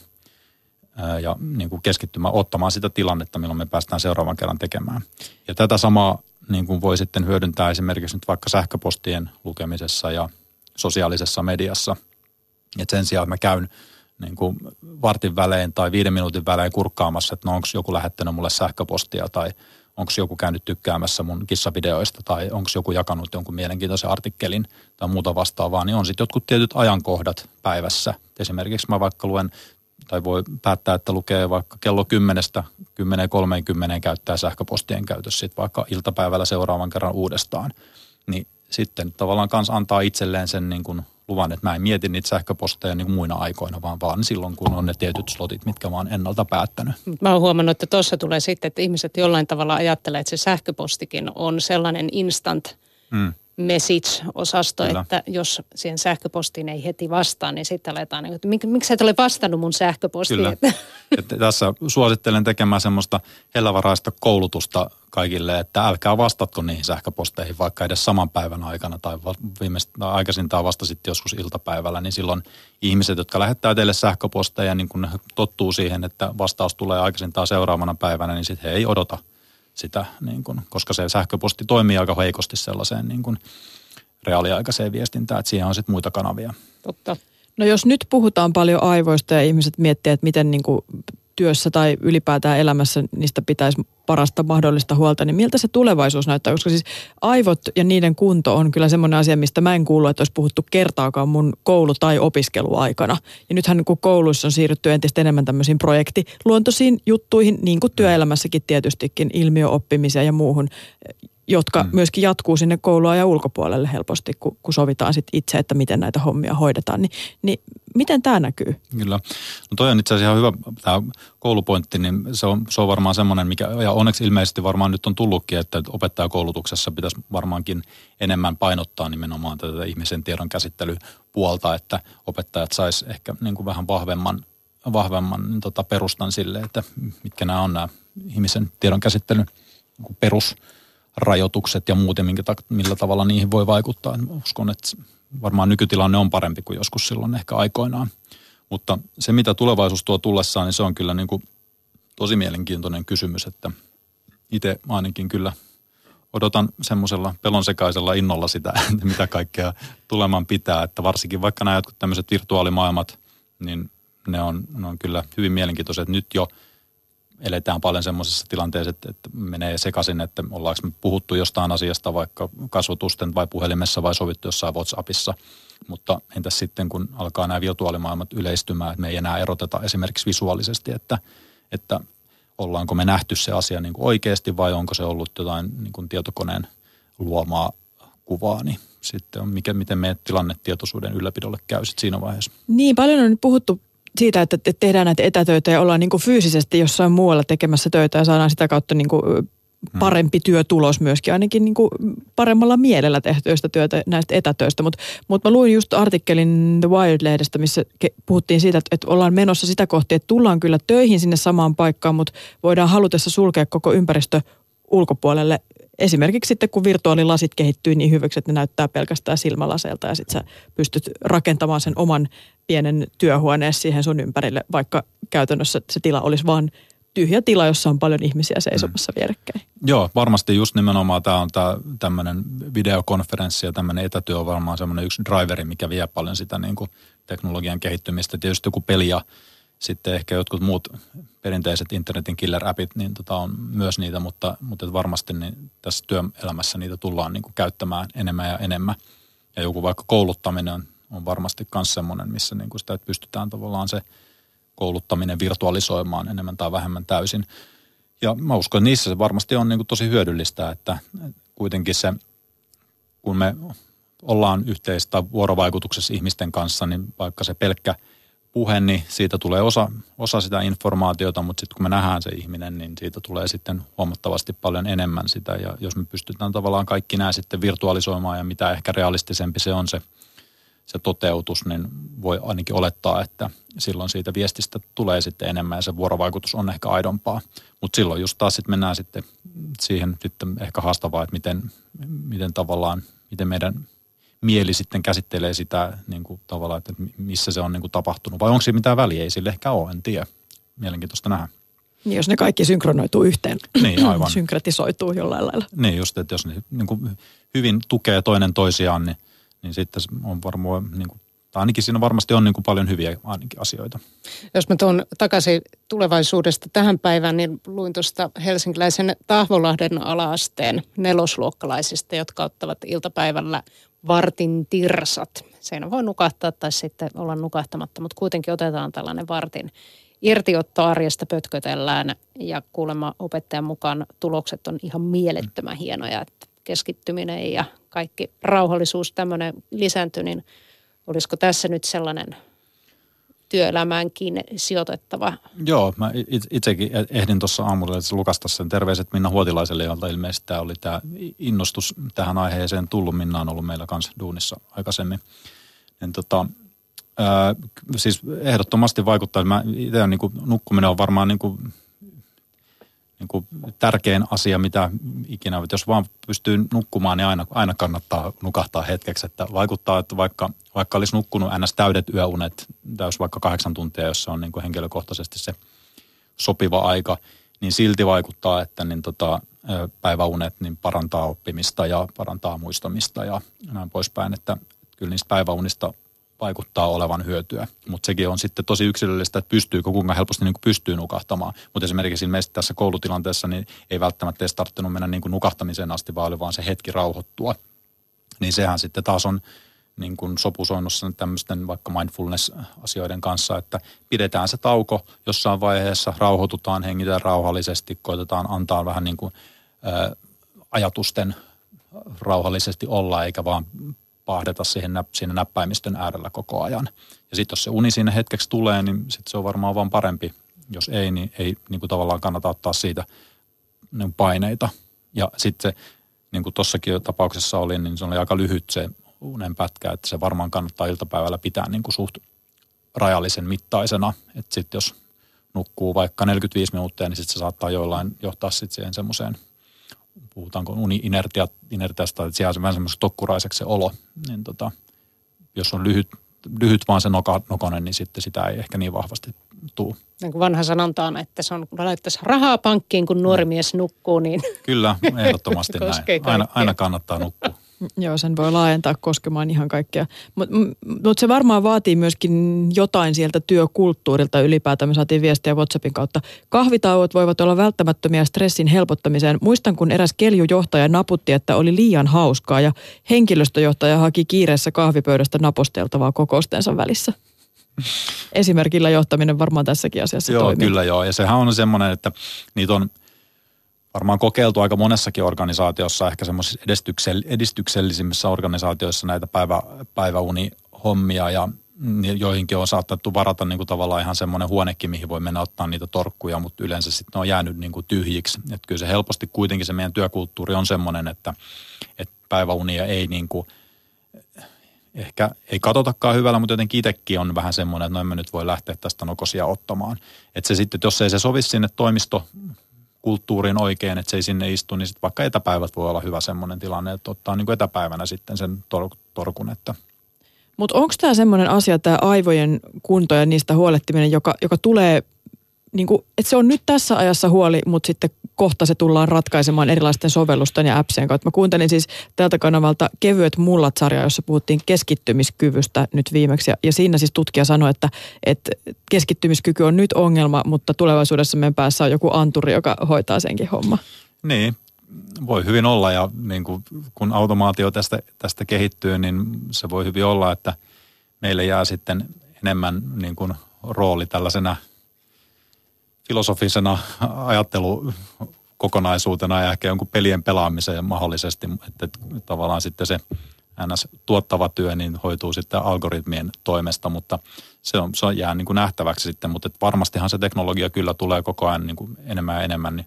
ja niin kuin keskittymään ottamaan sitä tilannetta, milloin me päästään seuraavan kerran tekemään. Ja tätä samaa niin kuin voi sitten hyödyntää esimerkiksi nyt vaikka sähköpostien lukemisessa ja sosiaalisessa mediassa. Et sen sijaan, että mä käyn niin kuin vartin välein tai viiden minuutin välein kurkkaamassa, että no onko joku lähettänyt mulle sähköpostia tai onko joku käynyt tykkäämässä mun kissavideoista tai onko joku jakanut jonkun mielenkiintoisen artikkelin tai muuta vastaavaa, niin on sitten jotkut tietyt ajankohdat päivässä. Esimerkiksi mä vaikka luen tai voi päättää, että lukee vaikka kello 10, 10.30 käyttää sähköpostien käytössä sitten vaikka iltapäivällä seuraavan kerran uudestaan. Niin sitten tavallaan kanssa antaa itselleen sen niin kuin luvan, että mä en mieti niitä sähköposteja niin kuin muina aikoina, vaan vaan silloin, kun on ne tietyt slotit, mitkä mä oon ennalta päättänyt. Mä oon huomannut, että tuossa tulee sitten, että ihmiset jollain tavalla ajattelee, että se sähköpostikin on sellainen instant mm message-osasto, Kyllä. että jos siihen sähköpostiin ei heti vastaa, niin sitten aletaan, niin että miksi sä et ole vastannut mun sähköpostiin? Kyllä. Että tässä suosittelen tekemään semmoista hellävaraista koulutusta kaikille, että älkää vastatko niihin sähköposteihin vaikka edes saman päivän aikana tai viimeistä aikaisintaan vasta sitten joskus iltapäivällä, niin silloin ihmiset, jotka lähettää teille sähköposteja, niin kun ne tottuu siihen, että vastaus tulee aikaisintaan seuraavana päivänä, niin sitten he ei odota – sitä, niin kuin, koska se sähköposti toimii aika heikosti sellaiseen niin kuin reaaliaikaiseen viestintään, että siihen on sitten muita kanavia. Totta. No jos nyt puhutaan paljon aivoista ja ihmiset miettii, että miten niin kuin työssä tai ylipäätään elämässä niistä pitäisi parasta mahdollista huolta, niin miltä se tulevaisuus näyttää? Koska siis aivot ja niiden kunto on kyllä semmoinen asia, mistä mä en kuulu, että olisi puhuttu kertaakaan mun koulu- tai opiskeluaikana. Ja nythän kun kouluissa on siirrytty entistä enemmän tämmöisiin projektiluontoisiin juttuihin, niin kuin työelämässäkin tietystikin, ilmiöoppimiseen ja muuhun, jotka mm. myöskin jatkuu sinne koulua ja ulkopuolelle helposti, kun, kun sovitaan sit itse, että miten näitä hommia hoidetaan. Ni, niin Miten tämä näkyy? Kyllä. No toi on itse asiassa ihan hyvä tämä koulupointti, niin se on, se on varmaan semmoinen, mikä, ja onneksi ilmeisesti varmaan nyt on tullutkin, että opettajakoulutuksessa pitäisi varmaankin enemmän painottaa nimenomaan tätä ihmisen tiedon käsittelypuolta, että opettajat sais ehkä niin kuin vähän vahvemman, vahvemman niin tota perustan sille, että mitkä nämä on nämä ihmisen tiedon käsittelyn niin perusrajoitukset ja muuten, minkä, millä tavalla niihin voi vaikuttaa. Uskon, että varmaan nykytilanne on parempi kuin joskus silloin ehkä aikoinaan. Mutta se, mitä tulevaisuus tuo tullessaan, niin se on kyllä niin kuin tosi mielenkiintoinen kysymys, että itse ainakin kyllä odotan semmoisella pelonsekaisella innolla sitä, että mitä kaikkea tulemaan pitää, että varsinkin vaikka nämä jotkut tämmöiset virtuaalimaailmat, niin ne on, ne on kyllä hyvin mielenkiintoiset. Nyt jo – eletään paljon semmoisessa tilanteessa, että, että menee sekaisin, että ollaanko me puhuttu jostain asiasta vaikka kasvotusten vai puhelimessa vai sovittu jossain WhatsAppissa. Mutta entäs sitten, kun alkaa nämä virtuaalimaailmat yleistymään, että me ei enää eroteta esimerkiksi visuaalisesti, että, että ollaanko me nähty se asia niin kuin oikeasti vai onko se ollut jotain niin kuin tietokoneen luomaa kuvaa, niin sitten on mikä, miten meidän tilannetietoisuuden ylläpidolle käy sitten siinä vaiheessa. Niin, paljon on nyt puhuttu siitä, että tehdään näitä etätöitä ja ollaan niin kuin fyysisesti jossain muualla tekemässä töitä ja saadaan sitä kautta niin kuin hmm. parempi työtulos myöskin, ainakin niin kuin paremmalla mielellä tehtyistä työtä näistä etätöistä. Mutta mut mä luin just artikkelin The Wired-lehdestä, missä puhuttiin siitä, että, että ollaan menossa sitä kohti, että tullaan kyllä töihin sinne samaan paikkaan, mutta voidaan halutessa sulkea koko ympäristö ulkopuolelle esimerkiksi sitten kun virtuaalilasit kehittyy niin hyviksi, että ne näyttää pelkästään silmälaseelta ja sitten sä pystyt rakentamaan sen oman pienen työhuoneen siihen sun ympärille, vaikka käytännössä se tila olisi vaan tyhjä tila, jossa on paljon ihmisiä seisomassa mm. vierekkäin. Joo, varmasti just nimenomaan tämä on tämä tämmöinen videokonferenssi ja tämmöinen etätyö on varmaan semmoinen yksi driveri, mikä vie paljon sitä niin kuin teknologian kehittymistä. Tietysti joku peli ja sitten ehkä jotkut muut perinteiset internetin killer-appit, niin tota on myös niitä, mutta, mutta varmasti niin tässä työelämässä niitä tullaan niin kuin käyttämään enemmän ja enemmän. Ja joku vaikka kouluttaminen on, varmasti myös semmoinen, missä niin kuin sitä että pystytään tavallaan se kouluttaminen virtualisoimaan enemmän tai vähemmän täysin. Ja mä uskon, että niissä se varmasti on niin kuin tosi hyödyllistä, että kuitenkin se, kun me ollaan yhteistä vuorovaikutuksessa ihmisten kanssa, niin vaikka se pelkkä – puhe, niin siitä tulee osa, osa sitä informaatiota, mutta sitten kun me nähdään se ihminen, niin siitä tulee sitten huomattavasti paljon enemmän sitä. Ja jos me pystytään tavallaan kaikki nämä sitten virtualisoimaan ja mitä ehkä realistisempi se on se, se toteutus, niin voi ainakin olettaa, että silloin siitä viestistä tulee sitten enemmän ja se vuorovaikutus on ehkä aidompaa. Mutta silloin just taas sitten mennään sitten siihen sitten ehkä haastavaa, että miten, miten tavallaan, miten meidän mieli sitten käsittelee sitä niin kuin tavallaan, että missä se on niin kuin tapahtunut. Vai onko se mitään väliä? Ei sille ehkä ole, en tiedä. Mielenkiintoista nähdä. Niin, jos ne kaikki synkronoituu yhteen, niin, aivan. synkretisoituu jollain lailla. Niin, just, että jos ne niin kuin hyvin tukee toinen toisiaan, niin, niin sitten on varmaan, niin kuin, tai ainakin siinä varmasti on niin kuin paljon hyviä ainakin asioita. Jos mä tuon takaisin tulevaisuudesta tähän päivään, niin luin tuosta helsinkiläisen Tahvolahden alaasteen nelosluokkalaisista, jotka ottavat iltapäivällä vartin tirsat. Siinä voi nukahtaa tai sitten olla nukahtamatta, mutta kuitenkin otetaan tällainen vartin irtiotto arjesta pötkötellään ja kuulemma opettajan mukaan tulokset on ihan mielettömän hienoja, että keskittyminen ja kaikki rauhallisuus tämmöinen lisääntyi, niin olisiko tässä nyt sellainen – työelämäänkin sijoitettava. Joo, mä itsekin e- ehdin tuossa aamulla lukasta sen terveiset Minna Huotilaiselle, jolta ilmeisesti tämä oli tämä innostus tähän aiheeseen tullut. Minna on ollut meillä kanssa duunissa aikaisemmin. Niin tota, ää, siis ehdottomasti vaikuttaa, mä itse niin kuin, nukkuminen on varmaan niin kuin, niin kuin tärkein asia, mitä ikinä, jos vaan pystyy nukkumaan, niin aina, aina kannattaa nukahtaa hetkeksi. Että vaikuttaa, että vaikka, vaikka olisi nukkunut ns. täydet yöunet, täys vaikka kahdeksan tuntia, jos on niin kuin henkilökohtaisesti se sopiva aika, niin silti vaikuttaa, että niin tota, päiväunet niin parantaa oppimista ja parantaa muistamista ja näin poispäin. Että kyllä niistä päiväunista vaikuttaa olevan hyötyä. Mutta sekin on sitten tosi yksilöllistä, että pystyykö, kuinka helposti niin kuin pystyy nukahtamaan. Mutta esimerkiksi ilmeisesti tässä koulutilanteessa niin ei välttämättä edes tarttunut mennä niin kuin nukahtamiseen asti, vaan oli vaan se hetki rauhoittua. Niin sehän sitten taas on niin kuin sopusoinnussa tämmöisten vaikka mindfulness-asioiden kanssa, että pidetään se tauko jossain vaiheessa, rauhoitutaan, hengitään rauhallisesti, koitetaan antaa vähän niin kuin ä, ajatusten rauhallisesti olla, eikä vaan pahdeta siihen, siinä näppäimistön äärellä koko ajan. Ja sitten jos se uni siinä hetkeksi tulee, niin sitten se on varmaan vaan parempi. Jos ei, niin ei niin kuin tavallaan kannata ottaa siitä niin paineita. Ja sitten se, niin kuin tuossakin tapauksessa oli, niin se oli aika lyhyt se unen pätkä, että se varmaan kannattaa iltapäivällä pitää niin kuin suht rajallisen mittaisena. Että sitten jos nukkuu vaikka 45 minuuttia, niin sitten se saattaa joillain johtaa sitten siihen semmoiseen, puhutaanko uni-inertiasta, että siellä on vähän semmoiseksi tokkuraiseksi se olo. Niin tota, jos on lyhyt, lyhyt vaan se noka, nokonen, niin sitten sitä ei ehkä niin vahvasti tuu. Niin kuin vanha sanonta on, että se on, kun laittaisi rahaa pankkiin, kun nuori mies nukkuu, niin... Kyllä, ehdottomasti näin. Aina, aina kannattaa nukkua. Joo, sen voi laajentaa koskemaan ihan kaikkea. Mutta mut se varmaan vaatii myöskin jotain sieltä työkulttuurilta ylipäätään. Me saatiin viestiä WhatsAppin kautta. Kahvitauot voivat olla välttämättömiä stressin helpottamiseen. Muistan, kun eräs keljujohtaja naputti, että oli liian hauskaa ja henkilöstöjohtaja haki kiireessä kahvipöydästä naposteltavaa kokoustensa välissä. Esimerkillä johtaminen varmaan tässäkin asiassa joo, toimii. kyllä joo. Ja sehän on semmoinen, että niitä on varmaan kokeiltu aika monessakin organisaatiossa, ehkä semmoisissa edistyksell- edistyksellisimmissä organisaatioissa näitä päivä, päiväunihommia ja joihinkin on saatettu varata niin kuin tavallaan ihan semmoinen huonekin, mihin voi mennä ottaa niitä torkkuja, mutta yleensä sitten ne on jäänyt niin kuin tyhjiksi. Että kyllä se helposti kuitenkin se meidän työkulttuuri on semmoinen, että, että päiväunia ei niin kuin, ehkä ei katsotakaan hyvällä, mutta jotenkin itsekin on vähän semmoinen, että noin mä nyt voi lähteä tästä nokosia ottamaan. Että se sitten, jos ei se sovi sinne toimisto kulttuuriin oikein, että se ei sinne istu, niin sitten vaikka etäpäivät voi olla hyvä semmoinen tilanne, että ottaa niin kuin etäpäivänä sitten sen tor- torkun. Että. Mutta onko tämä semmoinen asia, tämä aivojen kunto ja niistä huolehtiminen, joka, joka tulee, niin kuin, että se on nyt tässä ajassa huoli, mutta sitten kohta se tullaan ratkaisemaan erilaisten sovellusten ja appsien kautta. Mä kuuntelin siis tältä kanavalta Kevyet mullat-sarjaa, jossa puhuttiin keskittymiskyvystä nyt viimeksi. Ja, ja siinä siis tutkija sanoi, että, että keskittymiskyky on nyt ongelma, mutta tulevaisuudessa meidän päässä on joku anturi, joka hoitaa senkin homma. Niin, voi hyvin olla ja niin kuin, kun automaatio tästä, tästä kehittyy, niin se voi hyvin olla, että meille jää sitten enemmän niin kuin, rooli tällaisena – filosofisena ajattelukokonaisuutena ja ehkä jonkun pelien pelaamiseen mahdollisesti, että tavallaan sitten se ns. tuottava työ niin hoituu sitten algoritmien toimesta, mutta se, on, se jää niin kuin nähtäväksi sitten, mutta varmastihan se teknologia kyllä tulee koko ajan niin kuin enemmän ja enemmän niin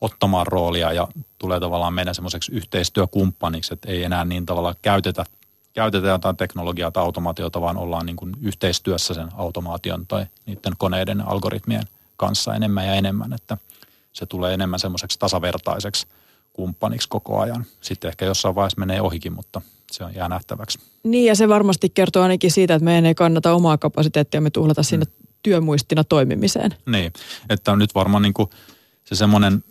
ottamaan roolia ja tulee tavallaan meidän semmoiseksi yhteistyökumppaniksi, että ei enää niin tavallaan käytetä, käytetä jotain teknologiaa tai automaatiota, vaan ollaan niin kuin yhteistyössä sen automaation tai niiden koneiden algoritmien – kanssa enemmän ja enemmän, että se tulee enemmän semmoiseksi tasavertaiseksi kumppaniksi koko ajan. Sitten ehkä jossain vaiheessa menee ohikin, mutta se on jää nähtäväksi. Niin ja se varmasti kertoo ainakin siitä, että meidän ei kannata omaa kapasiteettia me tuhlata sinne mm. työmuistina toimimiseen. Niin, että nyt varmaan niin kuin se semmoinen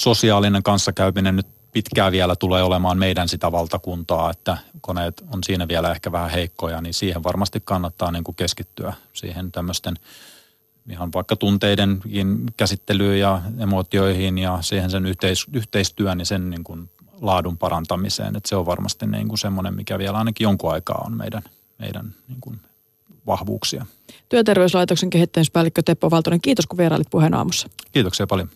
sosiaalinen kanssakäyminen nyt pitkään vielä tulee olemaan meidän sitä valtakuntaa, että koneet on siinä vielä ehkä vähän heikkoja, niin siihen varmasti kannattaa niin kuin keskittyä siihen tämmöisten – ihan vaikka tunteidenkin käsittelyyn ja emotioihin ja siihen sen yhteis, yhteistyön ja sen niin kuin laadun parantamiseen. Että se on varmasti niin kuin semmoinen, mikä vielä ainakin jonkun aikaa on meidän, meidän niin kuin vahvuuksia. Työterveyslaitoksen kehittämispäällikkö Teppo Valtonen, kiitos kun vierailit puheen aamussa. Kiitoksia paljon.